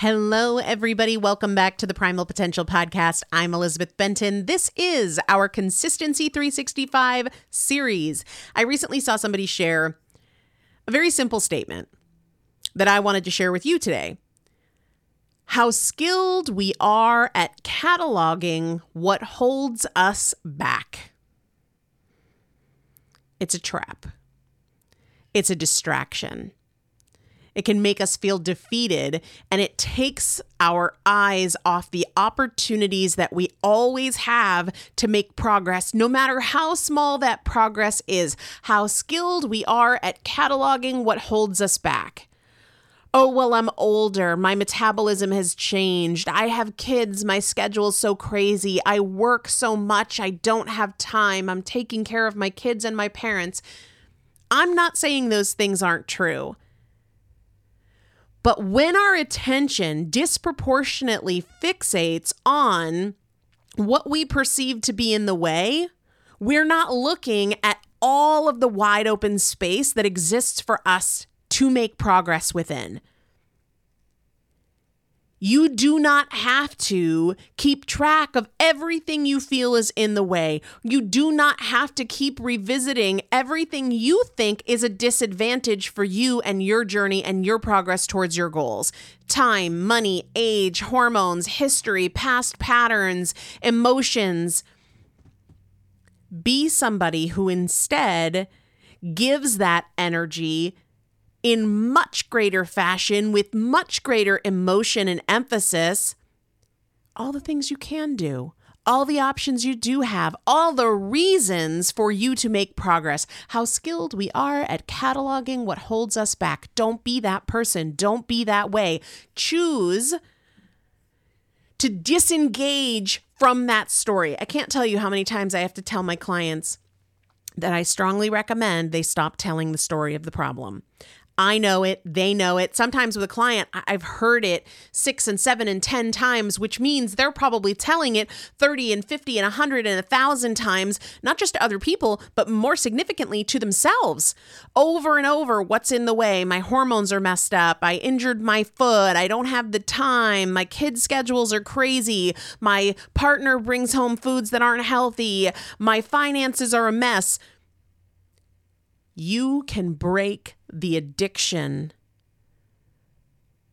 Hello, everybody. Welcome back to the Primal Potential Podcast. I'm Elizabeth Benton. This is our Consistency 365 series. I recently saw somebody share a very simple statement that I wanted to share with you today. How skilled we are at cataloging what holds us back. It's a trap, it's a distraction. It can make us feel defeated, and it takes our eyes off the opportunities that we always have to make progress, no matter how small that progress is, how skilled we are at cataloging what holds us back. Oh, well, I'm older. My metabolism has changed. I have kids. My schedule's so crazy. I work so much. I don't have time. I'm taking care of my kids and my parents. I'm not saying those things aren't true. But when our attention disproportionately fixates on what we perceive to be in the way, we're not looking at all of the wide open space that exists for us to make progress within. You do not have to keep track of everything you feel is in the way. You do not have to keep revisiting everything you think is a disadvantage for you and your journey and your progress towards your goals. Time, money, age, hormones, history, past patterns, emotions. Be somebody who instead gives that energy in much greater fashion, with much greater emotion and emphasis, all the things you can do, all the options you do have, all the reasons for you to make progress, how skilled we are at cataloging what holds us back. Don't be that person. Don't be that way. Choose to disengage from that story. I can't tell you how many times I have to tell my clients that I strongly recommend they stop telling the story of the problem. I know it, they know it. Sometimes with a client, I've heard it six and seven and 10 times, which means they're probably telling it 30 and 50 and 100 and 1,000 times, not just to other people, but more significantly to themselves. Over and over, what's in the way? My hormones are messed up. I injured my foot. I don't have the time. My kids' schedules are crazy. My partner brings home foods that aren't healthy. My finances are a mess you can break the addiction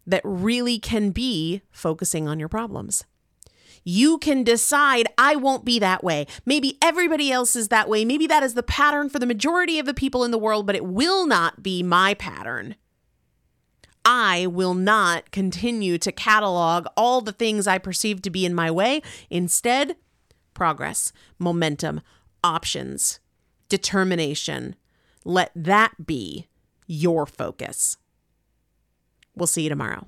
that really can be focusing on your problems. You can decide, I won't be that way. Maybe everybody else is that way. Maybe that is the pattern for the majority of the people in the world, but it will not be my pattern. I will not continue to catalog all the things I perceive to be in my way. Instead, progress, momentum, options, determination, let that be your focus. We'll see you tomorrow.